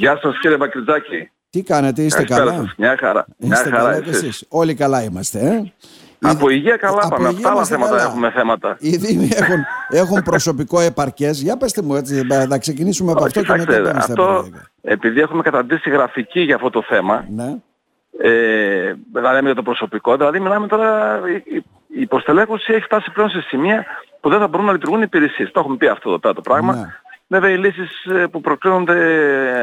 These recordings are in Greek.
Γεια σας κύριε Μακριτζάκη. Τι κάνετε, είστε Καλησπέρα καλά; σας. Μια χαρά. Είστε Μια χαρά καλά και εσείς. εσείς. Όλοι καλά είμαστε. Ε; Από Οι- υγεία καλά από πάμε. υγεία Αυτά άλλα είμαστε θέματα καλά. έχουμε θέματα. Οι Δήμοι έχουν, έχουν προσωπικό επαρκές. Για πέστε μου έτσι, να να ξεκινήσουμε από αυτό και μετά Κοιτάξτε, πάμε στα αυτό υπόλοιπα. επειδή έχουμε καταντήσει γραφική για αυτό το θέμα, Ναι. ε, δηλαδή για το προσωπικό, δηλαδή μιλάμε τώρα, η, η- η υποστελέχωση έχει φτάσει πλέον σε σημεία που δεν θα μπορούν να λειτουργούν οι υπηρεσίες. Το έχουμε πει αυτό εδώ πέρα το πράγμα. Ναι. Βέβαια οι λύσεις ε, που προκρίνονται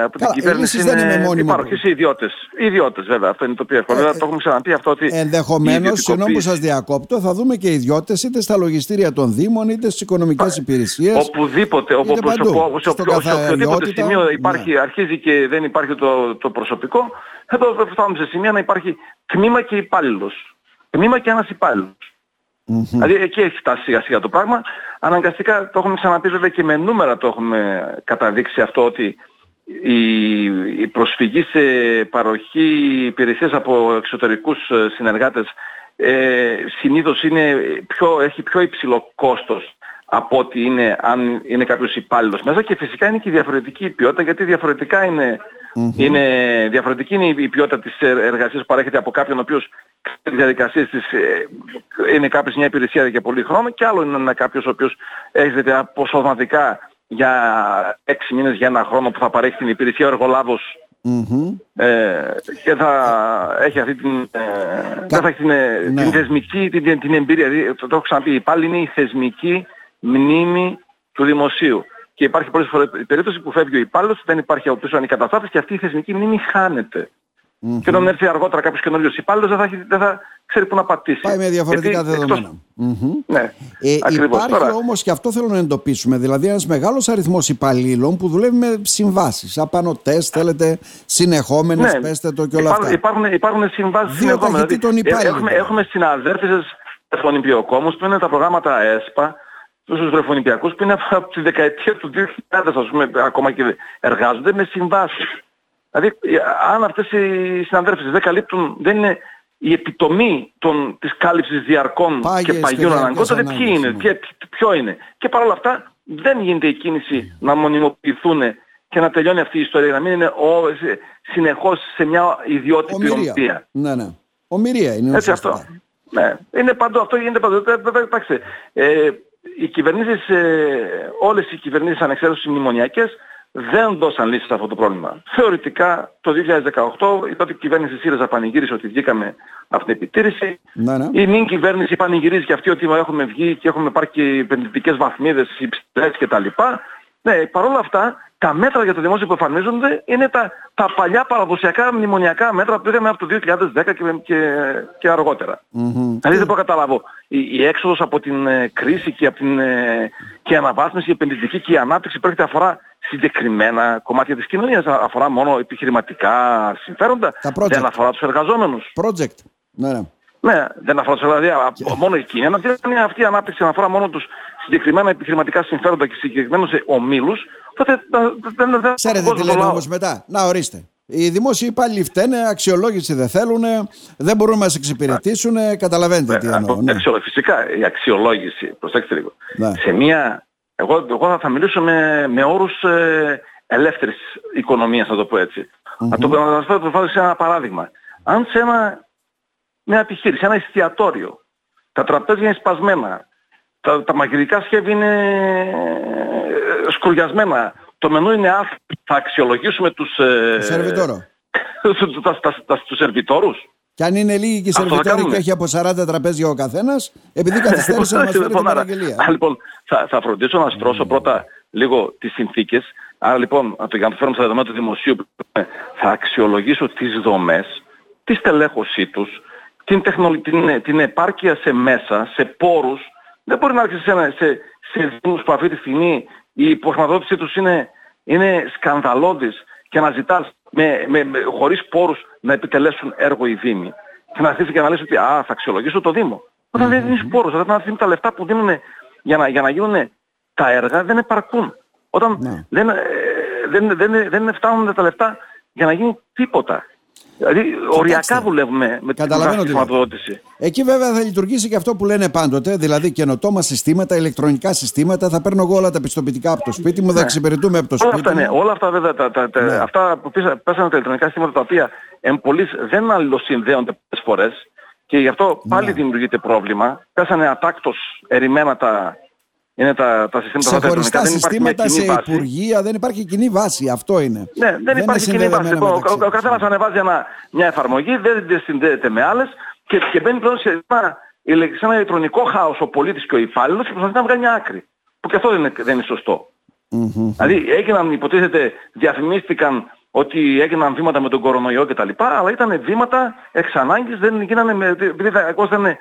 από την Καλά, οι κυβέρνηση λύσεις δεν είναι είναι μόνιμο υπάρχεις οι ιδιώτες. Οι ιδιώτες βέβαια, αυτό είναι το πιο εύκολο. Ε, Βέβαια, το έχουμε ξαναπεί αυτό ότι η Ενδεχομένως, συγγνώμη που ιδιωτικοποίηση- σας διακόπτω, θα δούμε και ιδιώτες είτε στα λογιστήρια των Δήμων είτε στις οικονομικές υπηρεσίες. Οπουδήποτε, όπου είτε προς- παντού. όπου- σε, Στο οποιο- σε οποιοδήποτε καθαριότητα, σημείο υπάρχει, ναι. αρχίζει και δεν υπάρχει το, το προσωπικό, εδώ φτάνουμε σε σημεία να υπάρχει τμήμα και υπάλληλος. Τμήμα και ένας υπάλληλος. Δηλαδή εκεί έχει φτάσει σιγά σιγά το πράγμα. Αναγκαστικά το έχουμε ξαναπεί βέβαια και με νούμερα το έχουμε καταδείξει αυτό ότι η, η προσφυγή σε παροχή υπηρεσίας από εξωτερικούς ε, συνεργάτες ε, συνήθως είναι πιο, έχει πιο υψηλό κόστος από ότι είναι αν είναι κάποιος υπάλληλος μέσα και φυσικά είναι και η διαφορετική η ποιότητα γιατί διαφορετικά είναι, είναι, διαφορετική είναι η ποιότητα της ε, εργασίας που παρέχεται από κάποιον ο οποίος τις διαδικασίες της ε, είναι κάποιος μια υπηρεσία για πολύ χρόνο και άλλο είναι ένα κάποιος ο οποίος έρχεται αποσπασματικά για έξι μήνες, για ένα χρόνο που θα παρέχει την υπηρεσία ο εργολάβος Μμμ. ε, και θα έχει αυτή την, ε, δεν θα έχει την, ε, Ναι. την θεσμική, την, την, την εμπειρία. Δηλαδή, το, το έχω ξαναπεί, πάλι είναι η θεσμική μνήμη του δημοσίου. Και υπάρχει πολλές φορές η περίπτωση που φεύγει ο υπάλληλος, δεν υπάρχει από πίσω αντικαταστάτης και αυτή η θεσμική μνήμη χάνεται. Και όταν έρθει αργότερα κάποιος καινούριος υπάλληλος δεν θα, έχει- δεν θα ξέρει πού να πατήσει. Πάει με διαφορετικά Γιατί εκτός- δεδομένα. Μμμ. Ναι, Ε, ακριβώς. υπάρχει Τώρα, όμως και αυτό θέλω να εντοπίσουμε, δηλαδή ένας μεγάλος αριθμός υπαλλήλων που δουλεύει με συμβάσεις, απανοτές, θέλετε, συνεχόμενες, πέστε το και όλα υπάρχουν, αυτά. Υπάρχουν, υπάρχουν συμβάσεις Δύο συνεχόμενες. ταχυτήτων Δηλαδή, υπάλληλων. έχουμε, έχουμε συναδέρφισες βρεφονιπιακόμους που είναι τα προγράμματα ΕΣΠΑ στους βρεφονιπιακούς που είναι από τη δεκαετία του 2000 ας πούμε ακόμα και εργάζονται με συμβάσεις. Δηλαδή ε, αν αυτές οι συναδέρφισες δεν καλύπτουν, δεν είναι η επιτομή των, της κάλυψης διαρκών Πάγιες και και παγιών διαρκές αναγκών, τότε ποιοι ανάγκες, είναι, ναι. ποια- ποιο είναι. Και παρόλα αυτά δεν γίνεται η κίνηση να μονιμοποιηθούν και να τελειώνει αυτή η ιστορία, να μην είναι ο, σε- συνεχώς σε μια ιδιότυπη Ομοιρία. ομιλία. Ναι, ναι. Ομοιρία είναι Έτσι ουσιαστικά. αυτό. Ναι. Είναι παντού, αυτό γίνεται παντού. Ε, Βέβαια, κοιτάξτε, ε, οι κυβερνήσεις, ε, όλες οι κυβερνήσεις ανεξάρτητες οι μνημονιακές δεν δώσαν λύση σε αυτό το πρόβλημα. Θεωρητικά το 2018 η τότε κυβέρνηση ΣΥΡΙΖΑ πανηγύρισε ότι βγήκαμε από την επιτήρηση. Ναι, ναι. Η νυν κυβέρνηση πανηγυρίζει και αυτή ότι έχουμε βγει και έχουμε πάρει και επενδυτικές βαθμίδες υψηλές κτλ. Ναι, παρόλα αυτά, τα μέτρα για το δημόσιο που εμφανίζονται είναι τα, τα παλιά παραδοσιακά μνημονιακά μέτρα που είχαμε από το 2010 και, και, και αργότερα. Μμμ. Δηλαδή δεν μπορώ να καταλάβω. Η, η έξοδος από την ε, κρίση και από την ε, και η αναβάθμιση, η επενδυτική και η ανάπτυξη πρόκειται αφορά συγκεκριμένα κομμάτια της κοινωνίας. Α- Αφορά μόνο επιχειρηματικά συμφέροντα. Τα project. Δεν αφορά τους εργαζόμενους. Project. Ναι, ναι. Ναι, δεν αφορά τους δηλαδή α- μόνο εκείνη. Αν αυτή- αυτή η ανάπτυξη αφορά μόνο τους συγκεκριμένα επιχειρηματικά συμφέροντα και συγκεκριμένους ε, ομίλους, τότε δεν δεν- δεν Ξέρετε δεν τι το λένε λαό. όμως μετά. Να ορίστε. Οι δημόσιοι υπάλληλοι φταίνε, αξιολόγηση δεν θέλουν, δεν μπορούν να μας εξυπηρετήσουν. Καταλαβαίνετε τι Ε, εννοώ. από- Ναι. αξιολο- Φυσικά η αξιολόγηση, προσέξτε λίγο. Ναι. Σε μια, εγώ, εγώ θα- θα μιλήσω με, με όρους ε, ελεύθερης οικονομίας, να το πω έτσι. Να το να σας φέρω- το φέρω σε ένα παράδειγμα. Αν σε ένα, μια επιχείρηση, ένα εστιατόριο, τα τραπέζια είναι σπασμένα, τα, τα μαγειρικά σχέδια είναι ε, σκουριασμένα, το μενού είναι άθλιο, θα αξιολογήσουμε τους, ε, Σερβιτόρο. τους, τα- τα- τα- τους σερβιτόρους. Και αν είναι λίγοι και οι Αυτό θα σερβιτόροι κάνουμε. και έχει από 40 τραπέζια ο καθένας, επειδή καθυστέρησε να μας φέρει την Λοιπόν, άρα- παραγγελία. άρα, λοιπόν, θα, θα φροντίσω να στρώσω πρώτα λίγο τις συνθήκες. Άρα λοιπόν, να το, για να το φέρουμε στα δεδομένα του δημοσίου, που είπαμε, θα αξιολογήσω τις δομές, τη στελέχωσή τους, την, τεχνο, την, την επάρκεια σε μέσα, σε πόρους. Δεν μπορεί να έρθει σε, ένα- σε, σε δήμους που αυτή τη στιγμή η υποχρηματοδότησή τους είναι, είναι σκανδαλώδης και να ζητάς με, με, με, χωρίς πόρους να επιτελέσουν έργο οι δήμοι. Και να αρχίσει και να λες ότι α, θα αξιολογήσω το Δήμο. Όταν δεν δίνεις πόρους, όταν αυτή τη στιγμή τα λεφτά που δίνουν για να, για να γίνουν τα έργα δεν επαρκούν. Όταν Ναι. δεν, ε, δεν, δεν, δεν φτάνουν τα λεφτά για να γίνει τίποτα. Δηλαδή οριακά δουλεύουμε με την χρηματοδότηση. Εκεί βέβαια θα λειτουργήσει και αυτό που λένε πάντοτε, δηλαδή καινοτόμα συστήματα, ηλεκτρονικά συστήματα. Θα παίρνω εγώ όλα τα πιστοποιητικά από το σπίτι μου, θα ναι. εξυπηρετούμε από το όλα σπίτι αυτά, μου. Ναι, όλα αυτά βέβαια, τα, τα, τα, ναι. αυτά που πέσανε τα ηλεκτρονικά συστήματα τα οποία εμπολείς δεν αλληλοσυνδέονται πολλές φορές και γι' αυτό πάλι ναι. δημιουργείται πρόβλημα. Πέσανε ατάκτως ερημένα τα, είναι τα, τα συστήματα σε χωριστά δεν συστήματα, σε βάση. υπουργεία, δεν υπάρχει κοινή βάση. Αυτό είναι. Ναι, δεν, δεν υπάρχει κοινή βάση. Λοιπόν, ο, ο, ο καθένας ανεβάζει ένα, μια εφαρμογή, δεν συνδέεται με άλλες και, και μπαίνει πλέον σε ένα, σε ένα ηλεκτρονικό χάος ο πολίτης και ο υπάλληλος και προσπαθεί να βγάλει μια άκρη. Που και αυτό δεν είναι, δεν είναι σωστό. Mm-hmm. Δηλαδή έγιναν, υποτίθεται, διαφημίστηκαν ότι έγιναν βήματα με τον κορονοϊό κτλ. Αλλά ήταν βήματα εξ ανάγκης, δεν γίνανε με, επειδή εγώ δεν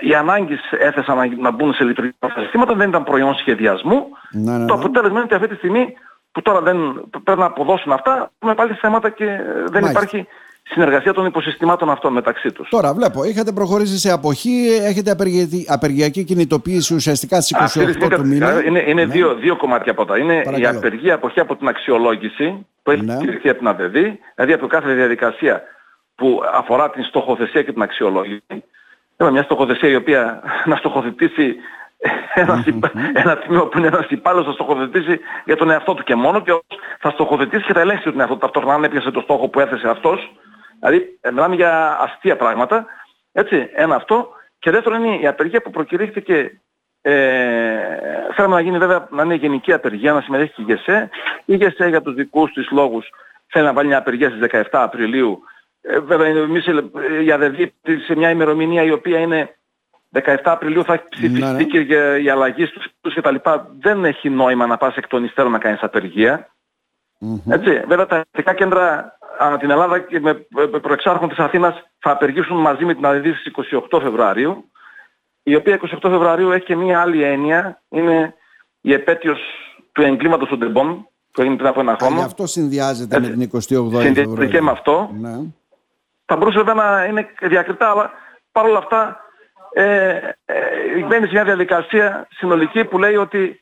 οι ανάγκες έθεσαν να, να μπουν σε λειτουργικά συστήματα, δεν ήταν προϊόν σχεδιασμού. Ναι, ναι, ναι. Το αποτέλεσμα είναι ότι αυτή τη στιγμή που τώρα δεν πρέπει να αποδώσουν αυτά, έχουμε πάλι θέματα και δεν Μάλιστα. υπάρχει συνεργασία των υποσυστημάτων αυτών μεταξύ τους. Τώρα βλέπω, είχατε προχωρήσει σε αποχή, έχετε απεργιακή κινητοποίηση ουσιαστικά στις 28 του μήνα. Είναι, είναι ναι. δύο, δύο κομμάτια από τα. Είναι Παρακαλώ. η απεργία αποχή από την αξιολόγηση που έχει ναι. κηρυχθεί από την ΑΔΕΔ, δηλαδή από κάθε διαδικασία που αφορά την στοχοθεσία και την αξιολόγηση. Έχουμε μια στοχοθεσία η οποία να στοχοθετήσει ένα, ένα τμήμα που είναι ένας υπάλληλος θα στοχοθετήσει για τον εαυτό του και μόνο και θα στοχοθετήσει και θα ελέγξει τον εαυτό του ταυτόχρονα αν έπιασε το στόχο που έθεσε αυτός. Δηλαδή ε, μιλάμε για αστεία πράγματα. Έτσι, ένα αυτό. Και δεύτερο είναι η απεργία που προκηρύχθηκε ε, θέλαμε να γίνει βέβαια να είναι γενική απεργία, να συμμετέχει και η ΓΕΣΕ. Η ΓΕΣΕ για τους δικούς της λόγους θέλει να βάλει μια απεργία στις 17 Απριλίου ε, βέβαια εμείς η ΑΔΕΔ σε μια ημερομηνία η οποία είναι 17 Απριλίου θα έχει ψηφιστεί ναι, ναι. και για η αλλαγή στους και τα λοιπά. Δεν έχει νόημα να πας εκ των υστέρων να κάνεις απεργία. Mm-hmm. Έτσι, βέβαια τα εθνικά κέντρα ανά την Ελλάδα και με προεξάρχον της Αθήνας θα απεργήσουν μαζί με την ΑΔΕΔ στις 28 Φεβρουαρίου η οποία 28 Φεβρουαρίου έχει και μία άλλη έννοια, είναι η επέτειος του εγκλήματος των τεμπών που έγινε πριν από ένα χρόνο. αυτό συνδυάζεται Έτσι, με την 28 Φεβρουαρίου. Συνδυάζεται και με αυτό. Ναι. Θα μπορούσε βέβαια να είναι διακριτά, αλλά παρόλα αυτά ε, ε, μπαίνει σε μια διαδικασία συνολική που λέει ότι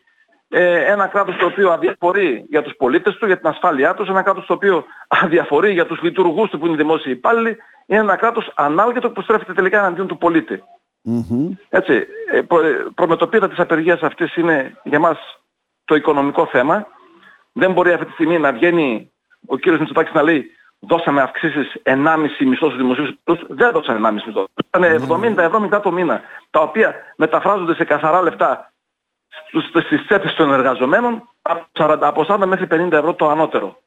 ε, ένα κράτος το οποίο αδιαφορεί για τους πολίτες του, για την ασφάλειά τους, ένα κράτος το οποίο αδιαφορεί για τους λειτουργούς του που είναι δημόσιοι υπάλληλοι, είναι ένα κράτος ανάλογητο που στρέφεται τελικά εναντίον του πολίτη. Mm-hmm. Έτσι, ε, προ, προμετωπίδα της απεργίας αυτής είναι για μας το οικονομικό θέμα. Δεν μπορεί αυτή τη στιγμή να βγαίνει ο κύριος Μητσοτάκης να λέει δώσαμε αυξήσεις 1,5 μισθός στους δημοσίους δεν δώσαμε 1,5 μισθό. Ήταν 70 ευρώ μετά το μήνα, τα οποία μεταφράζονται σε καθαρά λεφτά στις τσέπες των εργαζομένων από 40 μέχρι 50 ευρώ το ανώτερο.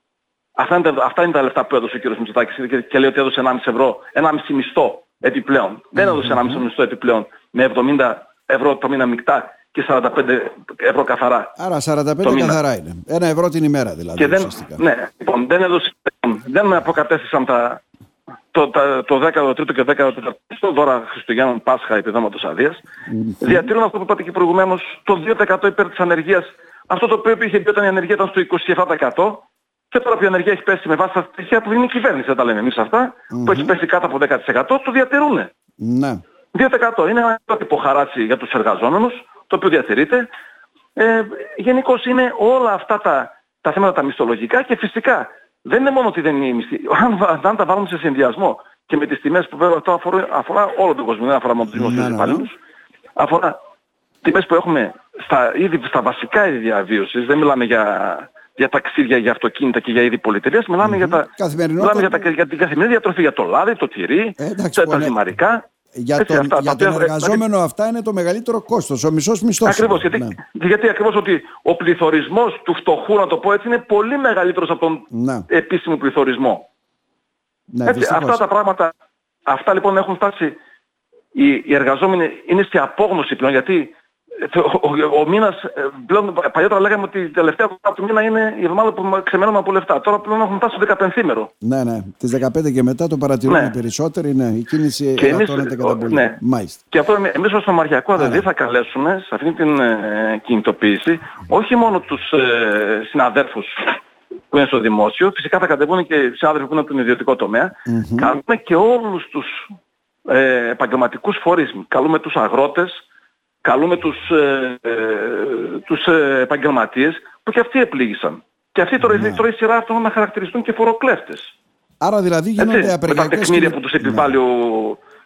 Αυτά είναι, τα, αυτά είναι τα λεφτά που έδωσε ο κ. Μητσοτάκης και, και λέει ότι έδωσε 1,5 ευρώ, 1,5 μισθό επιπλέον. Δεν έδωσε 1,5 μισθό επιπλέον με 70 ευρώ το μήνα μεικτά και 45 ευρώ καθαρά. Άρα 45 καθαρά είναι. Ένα ευρώ την ημέρα δηλαδή. Και δεν, ναι, λοιπόν, δεν έδωσε, δεν αποκατέστησαν τα, το, τα, το 13ο και 14ο δώρα Χριστουγέννων Πάσχα επιδόματος αδείας. Mm-hmm. Διατηρούν αυτό που είπατε και προηγουμένως το 2% υπέρ της ανεργίας. Αυτό το οποίο είχε πει όταν η ανεργία ήταν στο 27% και τώρα που η ανεργία έχει πέσει με βάση τα στοιχεία που δίνει η κυβέρνηση, δεν τα λέμε εμείς αυτά, mm-hmm. που έχει πέσει κάτω από 10% το διατηρούν. Ναι. 2% είναι ένα τύπο χαράτσι για τους εργαζόμενους το οποίο διατηρείται. Ε, Γενικώς είναι όλα αυτά τα, τα θέματα τα μισθολογικά και φυσικά δεν είναι μόνο ότι δεν είναι η μισθή. Αν, αν τα βάλουμε σε συνδυασμό και με τις τιμές που βέβαια αυτό αφορά, αφορά όλο τον κόσμο, δεν αφορά μόνο τους δημοσίους ναι, ναι, ναι. υπαλλήλους, αφορά τιμές που έχουμε στα, ήδη, στα βασικά είδη διαβίωσης, δεν μιλάμε για, για ταξίδια, για αυτοκίνητα και για είδη πολυτερίας, μιλάμε, mm-hmm. για, τα, μιλάμε για, τα, για την καθημερινή διατροφή, για το λάδι, το τυρί, ε, τα, τα ζυμαρικά. Για τον, αυτά, για τον εργαζόμενο αυτά είναι το μεγαλύτερο κόστος, ο μισός μισθός. Ακριβώς, γιατί, ναι. γιατί ακριβώς ότι ο πληθωρισμός του φτωχού, να το πω έτσι, είναι πολύ μεγαλύτερος από τον ναι. επίσημο πληθωρισμό. Ναι, έτσι, αυτά τα πράγματα, αυτά λοιπόν έχουν φτάσει, οι, οι εργαζόμενοι είναι στη απόγνωση πλέον, γιατί ο, ο, ο μήνας, ε, πλέον παλιότερα λέγαμε ότι η τελευταία εβδομάδα του μήνα είναι η εβδομάδα που ξεμένουμε από λεφτά. Τώρα πλέον έχουν φτάσει στο 15 μέρο. Ναι, ναι. Τις 15 και μετά το παρατηρούμε ναι. περισσότεροι, ναι. Η κίνηση ελαττώνεται κατά πολύ. Ναι. Μάλιστα. Και αυτό εμείς ως Μαριακό δεν θα καλέσουμε σε αυτή την ε, κινητοποίηση όχι μόνο τους ε, συναδέρφους που είναι στο δημόσιο, φυσικά θα κατεβούν και συνάδελφοι που είναι από τον ιδιωτικό τομέα. Mm-hmm. Καλούμε και όλους τους ε, επαγγελματικούς φορείς. Καλούμε τους αγρότες, καλούμε τους, ε, ε, τους ε, επαγγελματίες που και αυτοί επλήγησαν. Και αυτοί τώρα, ναι. τώρα η σειρά αυτών να χαρακτηριστούν και φοροκλέφτες. Άρα δηλαδή γίνονται Έτσι, με τα απεργιακές τεκμήρια κινη- που τους επιβάλλει ο,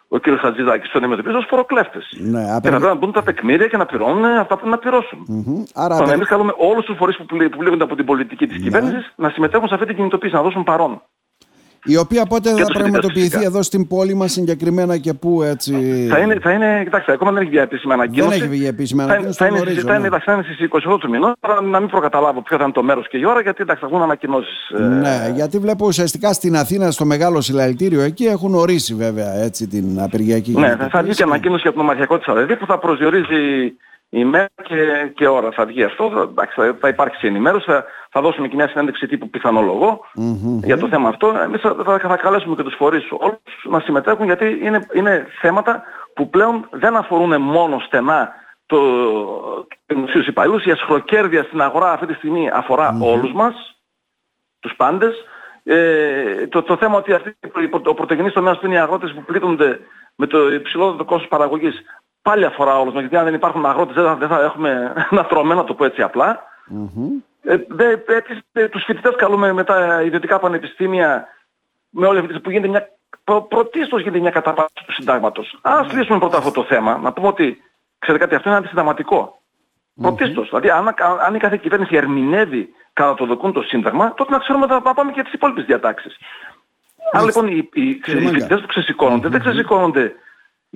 ο κ. Χατζηδάκης στον αντιμετωπίζει ως φοροκλέφτες. Ναι, Και απεργια- να πρέπει να μπουν τα τεκμήρια και να πληρώνουν αυτά που πρέπει να πληρώσουν. Μμμ. Άρα Τώρα, απε- εμείς καλούμε όλους τους φορείς που, πλη- που πλήγονται από την πολιτική της κυβέρνησης να συμμετέχουν σε αυτή την κινητοποίηση, να δώσουν παρόν. Η οποία πότε θα τους φοιτητές πραγματοποιηθεί φυσικά. εδώ στην πόλη μας συγκεκριμένα και πού έτσι... Θα είναι, θα είναι, κοιτάξτε, ακόμα δεν έχει βγει επίσημη ανακοίνωση. έχει βγει επίσημη Θα- ανακοίνωση, Θα, το είναι, γνωρίζω, θα, είναι, ναι. εντάξει, θα είναι στις 28 του μηνός, τώρα να μην προκαταλάβω ποιο θα είναι το μέρος και η ώρα, γιατί εντάξει, θα βγουν ανακοινώσεις. ε, Ναι, γιατί βλέπω ουσιαστικά στην Αθήνα, στο μεγάλο συλλαλητήριο εκεί, έχουν ορίσει βέβαια έτσι την απεργιακή Ναι, θα- θα βγει κινητοποίηση. και ανακοίνωση για τον Ομαρχιακό της ΑΔΕΔ που θα προσδιορίζει η μέρα και, και ώρα. Θα βγει αυτό, θα, εντάξει, θα, θα υπάρξει ενημέρωση, θα, θα δώσουμε και μια συνέντευξη τύπου πιθανολογώ για το θέμα αυτό. Εμείς θα, θα, θα καλέσουμε και τους φορείς όλους να συμμετέχουν γιατί είναι, είναι θέματα που πλέον δεν αφορούν μόνο στενά το, τους δημοσίους υπαλλήλους. Η ασχροκέρδεια στην αγορά αυτή τη στιγμή αφορά όλους μας τους πάντες. Ε, το, το θέμα ότι αυτή, ο πρωτογενής τομέας που είναι οι αγρότες που πλήττονται με το υψηλότερο κόστος παραγωγής πάλι αφορά όλους μας, γιατί αν δεν υπάρχουν αγρότες δεν θα, δεν θα έχουμε ένα τρωμένο, να το πω έτσι απλά. Ε, δε, επίσης, ε, τους φοιτητές καλούμε με τα ιδιωτικά πανεπιστήμια με όλη αυτή τη που γίνεται μια προ, πρωτίστως γίνεται μια καταπάτηση του συντάγματος. Ας λύσουμε πρώτα αυτό το θέμα. Να πούμε ότι, ξέρετε κάτι, αυτό είναι αντισυνταγματικό. Πρωτίστως. Δηλαδή, αν, αν η κάθε κυβέρνηση ερμηνεύει κατά το δοκούν το Σύνταγμα, τότε να ξέρουμε να πάμε και τις υπόλοιπες διατάξεις. Αν λοιπόν οι, οι, οι Κύριε Μάγκα. φοιτητές που ξεσηκώνονται, δεν ξεσηκώνονται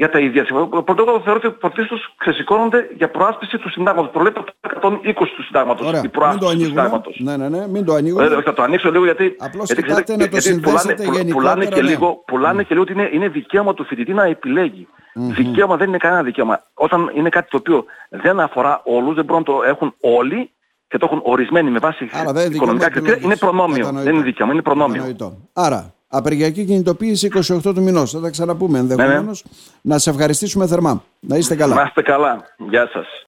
για τα ίδια συμφωνία. Πρωτόκολλος θεωρώ ότι πρωτίστως ξεσηκώνονται για προάσπιση του Συντάγματος. Προλέπει το 120 του Συντάγματος. Ωραία, Η μην προάσπιση το του ανοίγουμε. Συντάγματος. Ναι, ναι, ναι, μην το ανοίγουμε. Ε, θα το ανοίξω λίγο γιατί, Απλώς γιατί, κοιτάτε να το γιατί συνδέσετε πουλάνε, πουλάνε, γενικότερα, και ναι. λίγο, πουλάνε και λίγο ότι είναι, είναι δικαίωμα του φοιτητή να επιλέγει. Δικαίωμα δεν είναι κανένα δικαίωμα. Όταν είναι κάτι το οποίο δεν αφορά όλους, δεν μπορούν να το έχουν όλοι και το έχουν ορισμένοι με βάση Άρα δεν είναι οικονομικά δικαίωμα κριτήρια, είναι επιλογής. προνόμιο. Κατανοητό. Δεν είναι δικαίωμα, είναι προνόμιο. Κατανοητό. Άρα, απεργιακή κινητοποίηση 28 του μηνός. Θα τα ξαναπούμε ενδεχομένως. Να σε ευχαριστήσουμε θερμά. Να είστε καλά. Να είστε καλά. Γεια σας.